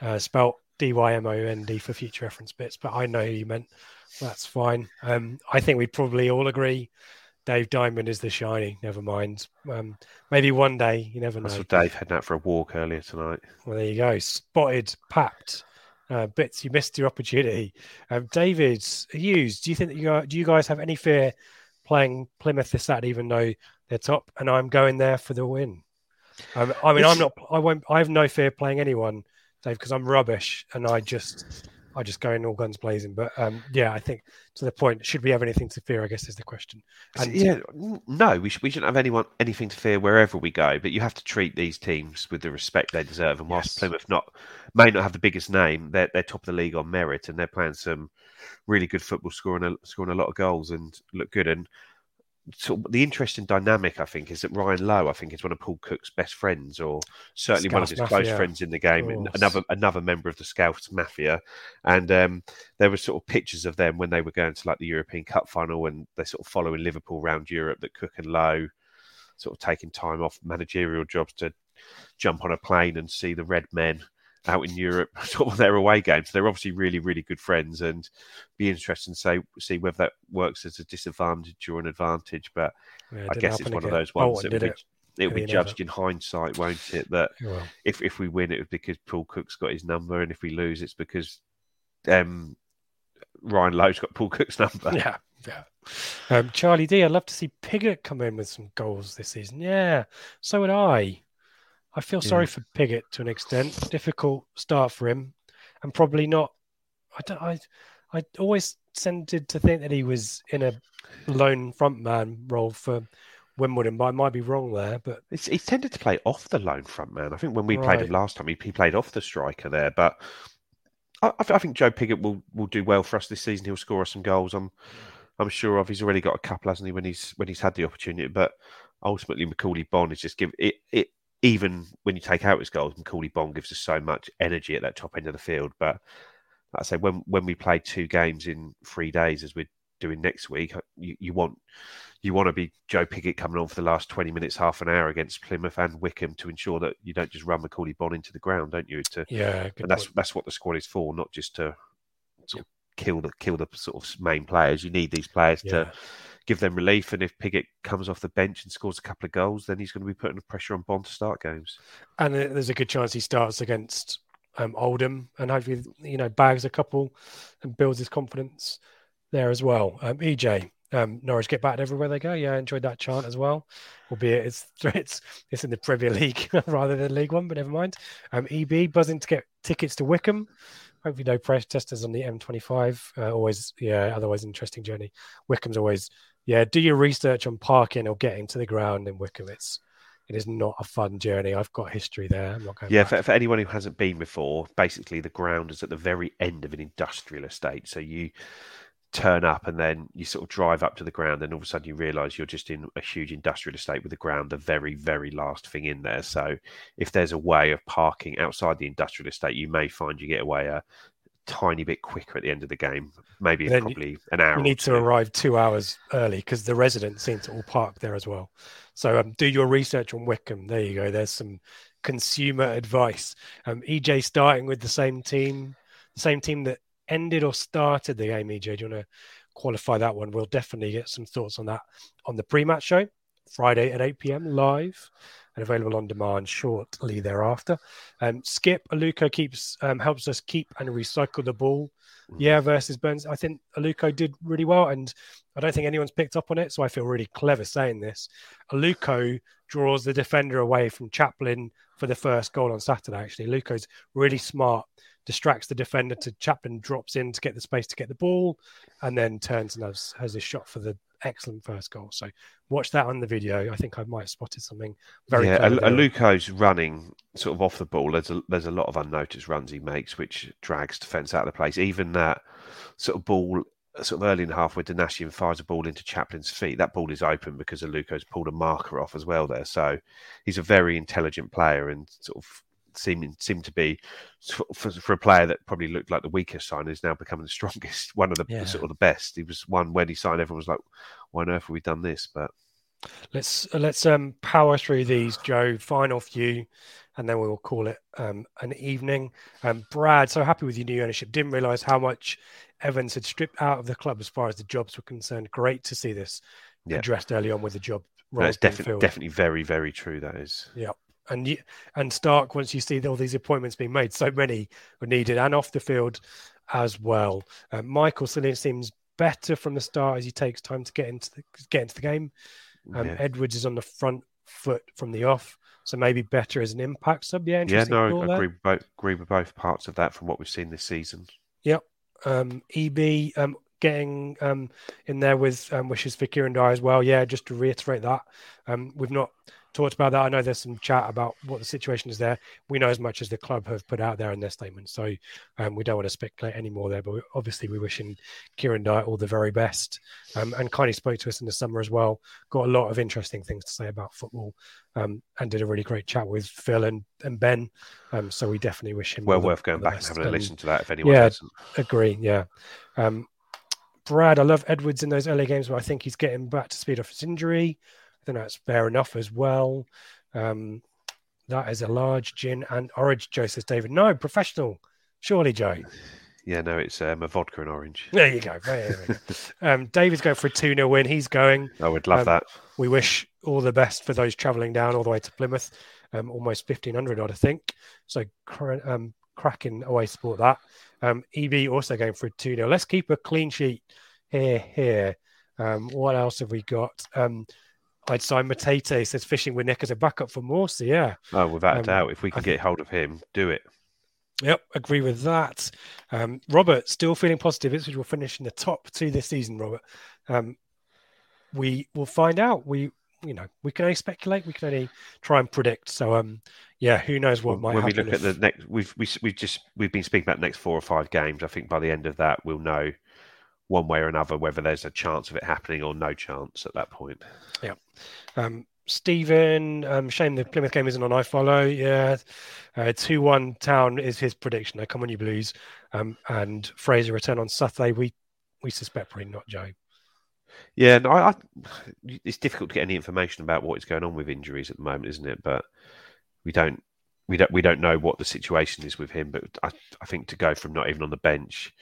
uh, spelt D Y M O N D for future reference bits, but I know who you meant. That's fine. Um, I think we probably all agree Dave Diamond is the shiny. Never mind. Um, maybe one day. You never know. I saw Dave heading out for a walk earlier tonight. Well, there you go. Spotted, papped. Uh, bits you missed your opportunity. Um, David Hughes, do you think that you do you guys have any fear playing Plymouth this Saturday, even though they're top? And I'm going there for the win. Um, I mean, it's... I'm not. I won't. I have no fear playing anyone, Dave, because I'm rubbish, and I just I just go in all guns blazing. But um, yeah, I think to the point, should we have anything to fear? I guess is the question. And yeah, no, we, should, we shouldn't have anyone anything to fear wherever we go. But you have to treat these teams with the respect they deserve. And whilst yes. Plymouth not may not have the biggest name, they're they're top of the league on merit, and they're playing some really good football, scoring a, scoring a lot of goals and look good. And sort of the interesting dynamic, I think, is that Ryan Lowe, I think, is one of Paul Cook's best friends, or certainly one of his Scouse close friends in the game. Of and course. Another another member of the Scouts Mafia, and um, there were sort of pictures of them when they were going to like the European Cup final, and they're sort of following Liverpool around Europe. That Cook and Lowe sort of taking time off managerial jobs to jump on a plane and see the Red Men out in Europe, [laughs] sort of their away games. They're obviously really, really good friends, and be interesting to say, see whether that works as a disadvantage or an advantage. But Yeah, I guess it's one of those ones that did be, it'll be judged in hindsight, won't it? That Well, if if we win, it was because Paul Cook's got his number, and if we lose, it's because um, Ryan Lowe's got Paul Cook's number. [laughs] yeah, yeah. Um, Charlie D, I'd love to see Pigott come in with some goals this season. Yeah, so would I. I feel sorry for Pigott to an extent. Difficult start for him, and probably not. I don't. I, I always tended to think that he was in a lone frontman role for Wimbledon, but I might be wrong there. But It's, he tended to play off the lone frontman. I think when we played him last time, he, he played off the striker there. But I, I I think Joe Pigott will, will do well for us this season. He'll score us some goals. I'm I'm sure of. He's already got a couple, hasn't he? When he's when he's had the opportunity. But ultimately, Macauley Bonne is just give it it. Even when you take out his goals, Macauley Bonne gives us so much energy at that top end of the field. But like I say, when when we play two games in three days, as we're doing next week, uh, you, you want you want to be Joe Pigott coming on for the last 20 minutes, half an hour against Plymouth and Wycombe to ensure that you don't just run Macauley Bonne into the ground, don't you? To, yeah, and that's point. that's what the squad is for, not just to sort of kill the kill the sort of main players. You need these players Yeah. to give them relief, and if Pigott comes off the bench and scores a couple of goals, then he's going to be putting pressure on Bonne to start games. and there's a good chance he starts against um, Oldham and hopefully you know bags a couple and builds his confidence there as well. Um, EJ um, Norwich get back everywhere they go. Yeah, I enjoyed that chant as well. Albeit it's [laughs] it's it's in the Premier League [laughs] rather than League One, but never mind. Um, EB buzzing to get tickets to Wycombe. Hopefully, no press testers on the M25. Uh, always, yeah. Otherwise, interesting journey. Wycombe's always, yeah. Do your research on parking or getting to the ground in Wycombe. It's it is not a fun journey. I've got history there. I'm not going. Yeah, for, for anyone who hasn't been before, basically the ground is at the very end of an industrial estate. So you turn up and then you sort of drive up to the ground, and all of a sudden you realise you're just in a huge industrial estate with the ground the very, very last thing in there. So if there's a way of parking outside the industrial estate, you may find you get away a tiny bit quicker at the end of the game, maybe Then probably an hour. You need to arrive two hours early because the residents seem to all park there as well. So um, do your research on Wycombe. There you go. There's some consumer advice. Um, EJ starting with the same team, the same team that ended or started the game. EJ, do you want to qualify that one? We'll definitely get some thoughts on that on the pre-match show Friday at 8 p.m. live and available on demand shortly thereafter. Um, Skip Aluko keeps um, helps us keep and recycle the ball. Yeah, versus Burns. I think Aluko did really well, and I don't think anyone's picked up on it. So I feel really clever saying this. Aluko draws the defender away from Chaplin for the first goal on Saturday. Actually, Aluko's really smart, distracts the defender to Chaplin, drops in to get the space to get the ball, and then turns and has, has a shot for the excellent first goal. So watch that on the video. I think I might have spotted something very yeah, Aluko's running sort of off the ball. There's a, there's a lot of unnoticed runs he makes, which drags defence out of the place. Even that sort of ball, sort of early in the half, where Donacien fires a ball into Chaplin's feet, that ball is open because Aluko's pulled a marker off as well there. So he's a very intelligent player and sort of seeming seemed to be for, for, a player that probably looked like the weakest sign is now becoming the [laughs] strongest, one of the Yeah. sort of the best. He was one when he signed, everyone was like, "Why on earth have we done this?" But Let's let's um power through these, Joe. Final few, and then we will call it um an evening. Um, Brad, so happy with your new ownership. Didn't realise how much Evans had stripped out of the club as far as the jobs were concerned. Great to see this Yeah. addressed early on with the job no, it's definitely very very true. That is. Yeah. And you, and Stark, once you see all these appointments being made, so many were needed and off the field as well. Uh, Michael Celina seems better from the start as he takes time to get into the, get into the game. Um, Yeah. Edwards is on the front foot from the off, so maybe better as an impact sub. Yeah, Yeah, no, I agree with both agree with both parts of that from what we've seen this season. Yep. Um, EB um, getting um, in there with um, wishes for Kieron Dyer as well. Yeah, just to reiterate that um, we've not talked about that. I know there's some chat about what the situation is there. We know as much as the club have put out there in their statement, so um, we don't want to speculate any more there. But we, obviously, we're wishing Kieron Dyer all the very best. Um, and kindly spoke to us in the summer as well. Got a lot of interesting things to say about football, um, and did a really great chat with Phil and, and Ben. Um, so we definitely wish him well worth the, going the back and having a And- listen to that if anyone yeah, hasn't. agree. Yeah. Um, Brad, I love Edwards in those early games, but I think he's getting back to speed off his injury. I think that's fair enough as well. Um, that is a large gin and orange, Joe says David. No, professional. Surely, Joe. Yeah, no, it's um, a vodka and orange. There you go. There you go. um, David's going for a 2 0 win. He's going. I would love Um, that. We wish all the best for those travelling down all the way to Plymouth. Um, almost 1,500 odd, I think. So um, cracking away support that. Um, EB also going for a 2 0. Let's keep a clean sheet here. Here. Um, what else have we got? I'd sign Matete says fishing with Nick as a backup for Morsy. Yeah. Oh, without um, a doubt. If we can get hold of him, do it. Yep, agree with that. Um, Robert, still feeling positive. Ipswich will finish in the top two this season, Robert. Um, we will find out. We, you know, we can only speculate. We can only try and predict. So, um, yeah, who knows what might when we look at the next, we've we, we've just we've been speaking about the next four or five games. I think by the end of that, we'll know one way or another whether there's a chance of it happening or no chance at that point. Yeah. Um, Stephen, um, shame the Plymouth game isn't on iFollow. Yeah, uh, two one Town is his prediction. They come on you Blues, um, and Fraser return on Saturday. We we suspect probably not Joe. Yeah, no, I, I, it's difficult to get any information about what is going on with injuries at the moment, isn't it? But we don't we don't we don't know what the situation is with him. But I, I think to go from not even on the bench,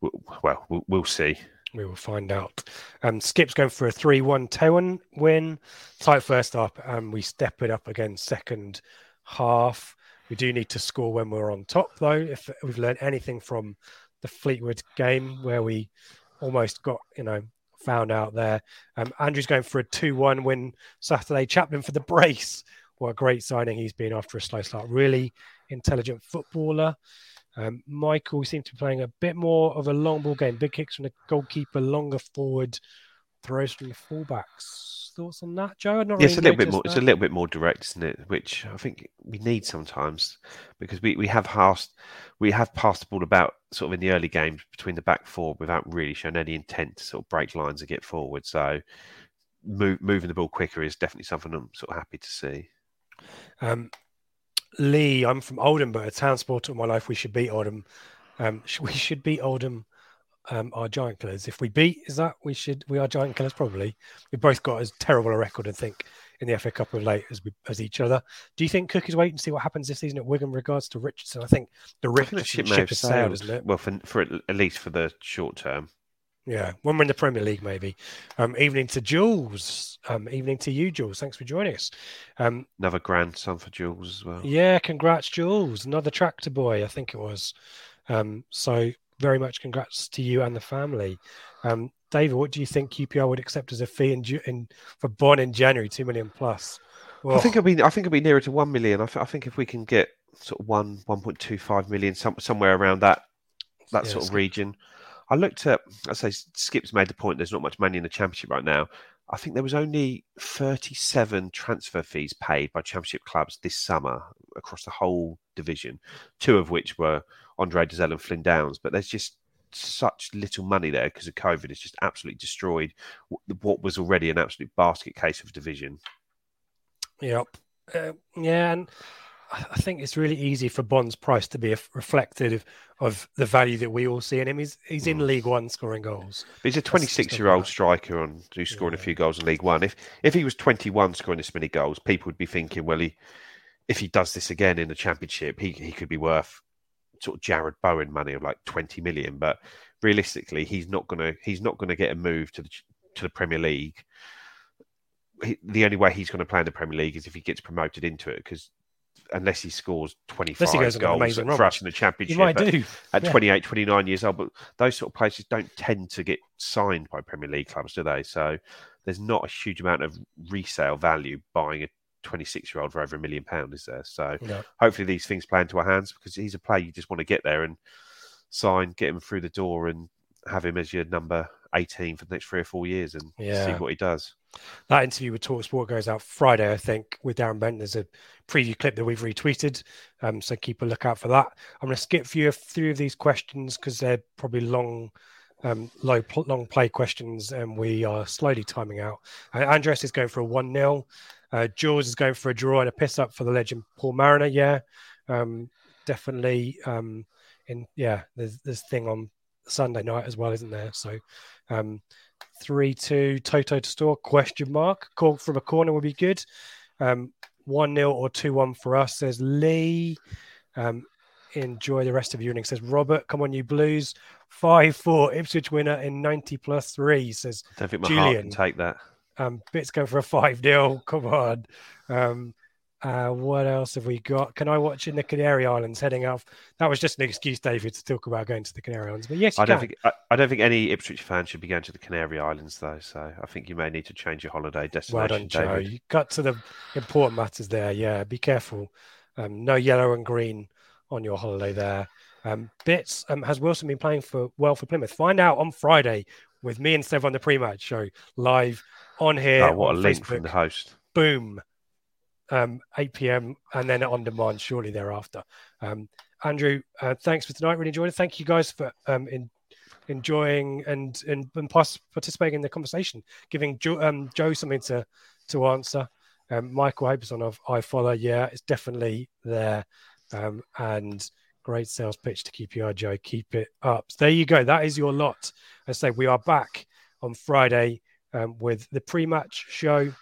well, we'll, see. We will find out. Um, Skip's going for a 3 1 Towan win. Tight first up, and we step it up again second half. We do need to score when we're on top, though. If we've learned anything from the Fleetwood game where we almost got, you know, found out there. Um, Andrew's going for a 2 1 win Saturday. Chaplin for the brace. What a great signing he's been after a slow start. Really intelligent footballer. Um, Michael seemed to be playing a bit more of a long ball game. Big kicks from the goalkeeper, longer forward, throws from the fullbacks. Thoughts on that, Joe? Not Yeah, it's a little bit more. It's a little bit more direct, isn't it? Which I think we need sometimes because we, we have passed we have passed the ball about sort of in the early games between the back four without really showing any intent to sort of break lines and get forward. So move, moving the ball quicker is definitely something I'm sort of happy to see. Um, Lee, I'm from Oldham, but a town sport all my life. We should beat Oldham. Um, [laughs] we should beat Oldham. Um, our giant killers. If we beat, is that we should? We are giant killers, probably. We both got as terrible a record, I think, in the FA Cup of late as we as each other. Do you think Cook is waiting to see what happens this season at Wigan regards to Richardson? I think the I think Richardson ship ship, has sailed, sailed. isn't it? Well, for, for at least for the short term. Yeah, when we're in the Premier League, maybe. Um, evening to Jules. Um, evening to you, Jules. Thanks for joining us. Um, Another grandson for Jules as well. yeah, congrats, Jules. Another tractor boy, I think it was. Um, so very much congrats to you and the family. Um, David, what do you think QPR would accept as a fee in, in for Bonne in January, two million plus? I think it'll be. I think it'll be nearer to one million. I, th- I think if we can get sort of one, one point two five million, some, somewhere around that that Yeah, sort of region. I looked at. I say Skip's made the point. There's not much money in the championship right now. I think there was only 37 transfer fees paid by championship clubs this summer across the whole division. Two of which were Andre Dozzell and Flynn Downes. But there's just such little money there because of COVID. It's just absolutely destroyed what was already an absolute basket case of division. Yep. Uh, yeah, and I think it's really easy for Bonne's price to be a- reflective of the value that we all see in him. He's he's in mm. League One scoring goals. But he's a That's just 26 not year old striker on who's scoring a few goals in League One. If if he was 21 scoring this many goals, people would be thinking, well, he if he does this again in the Championship, he he could be worth sort of Jarrod Bowen money of like 20 million. But realistically, he's not gonna he's not gonna get a move to the to the Premier League. He, the only way he's going to play in the Premier League is if he gets promoted into it, because unless he scores 25 he goes goals for us in the Championship, might do. at Yeah. 28, 29 years old. But those sort of players just don't tend to get signed by Premier League clubs, do they? So there's not a huge amount of resale value buying a 26 year old for over a million pounds, is there? So No. hopefully these things play into our hands because he's a player you just want to get there and sign, get him through the door and have him as your number 18 for the next three or four years and Yeah. see what he does. That interview with Talksport goes out Friday, I think, with Darren Bent. There's a preview clip that we've retweeted, um, so keep a lookout for that. I'm going to skip through a few of these questions because they're probably long, um, low, pl- long play questions, and we are slowly timing out. Uh, Andres is going for a one 0 uh, Jules is going for a draw and a piss up for the legend Paul Mariner. Yeah, um, definitely. Um, in yeah, there's this thing on Sunday night as well, isn't there? So. Um, three two Toto to store question mark call from a corner would be good. Um, one 0 or two one for us says Lee. Um, enjoy the rest of your evening says Robert. Come on, you Blues. Five four Ipswich winner in ninety plus three says I don't think my heart Julian. can take that. um, Bits going for a 5 0. Come on. Um, uh, what else have we got? Can I watch in the Canary Islands heading off? That was just an excuse, David, to talk about going to the Canary Islands. But yes, you I don't can. think I, I don't think any Ipswich fan should be going to the Canary Islands though. So I think you may need to change your holiday Well destination, done, Joe. David. You got to the important matters there. Yeah, be careful. Um, no yellow and green on your holiday there. Um, Bits um, has Wilson been playing for well for Plymouth? Find out on Friday with me and Steph on the pre-match show live on here. Oh, what a on link Facebook. from the host. boom, um, 8 p.m. and then on demand shortly thereafter. Um, Andrew, uh, thanks for tonight. Really enjoyed it. Thank you guys for um, in, enjoying and and, and participating in the conversation, giving jo- um, Joe something to to answer. Um, Michael Haberson of iFollow, yeah, it's definitely there. Um, and great sales pitch to keep your Joe. Keep it up. There you go. That is your lot. I say we are back on Friday um, with the pre-match show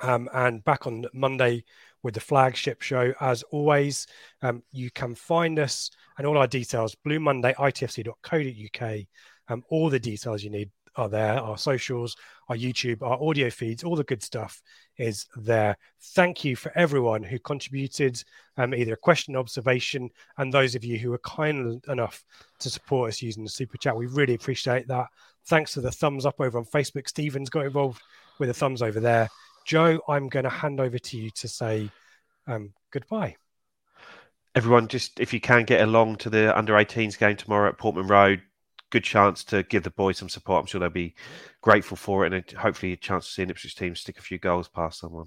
um, and back on Monday with the flagship show. As always, um, you can find us and all our details, Blue Monday, itfc.co.uk. Um, all the details you need are there. Our socials, our YouTube, our audio feeds, all the good stuff is there. Thank you for everyone who contributed um, either a question, observation, and those of you who were kind enough to support us using the super chat. We really appreciate that. Thanks to the thumbs up over on Facebook. Stephen's got involved with the thumbs over there. Joe, I'm going to hand over to you to say um, goodbye. Everyone, just if you can get along to the under 18s game tomorrow at Portman Road, good chance to give the boys some support. I'm sure they'll be grateful for it, and hopefully a chance to see an Ipswich team stick a few goals past someone.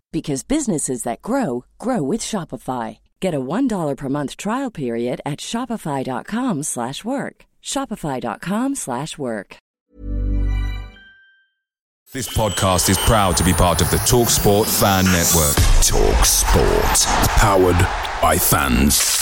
because businesses that grow grow with Shopify. Get a $1 per month trial period at shopify.com/work. shopify.com/work. This podcast is proud to be part of the TalkSport Fan Network. Talk Sport. Powered by fans.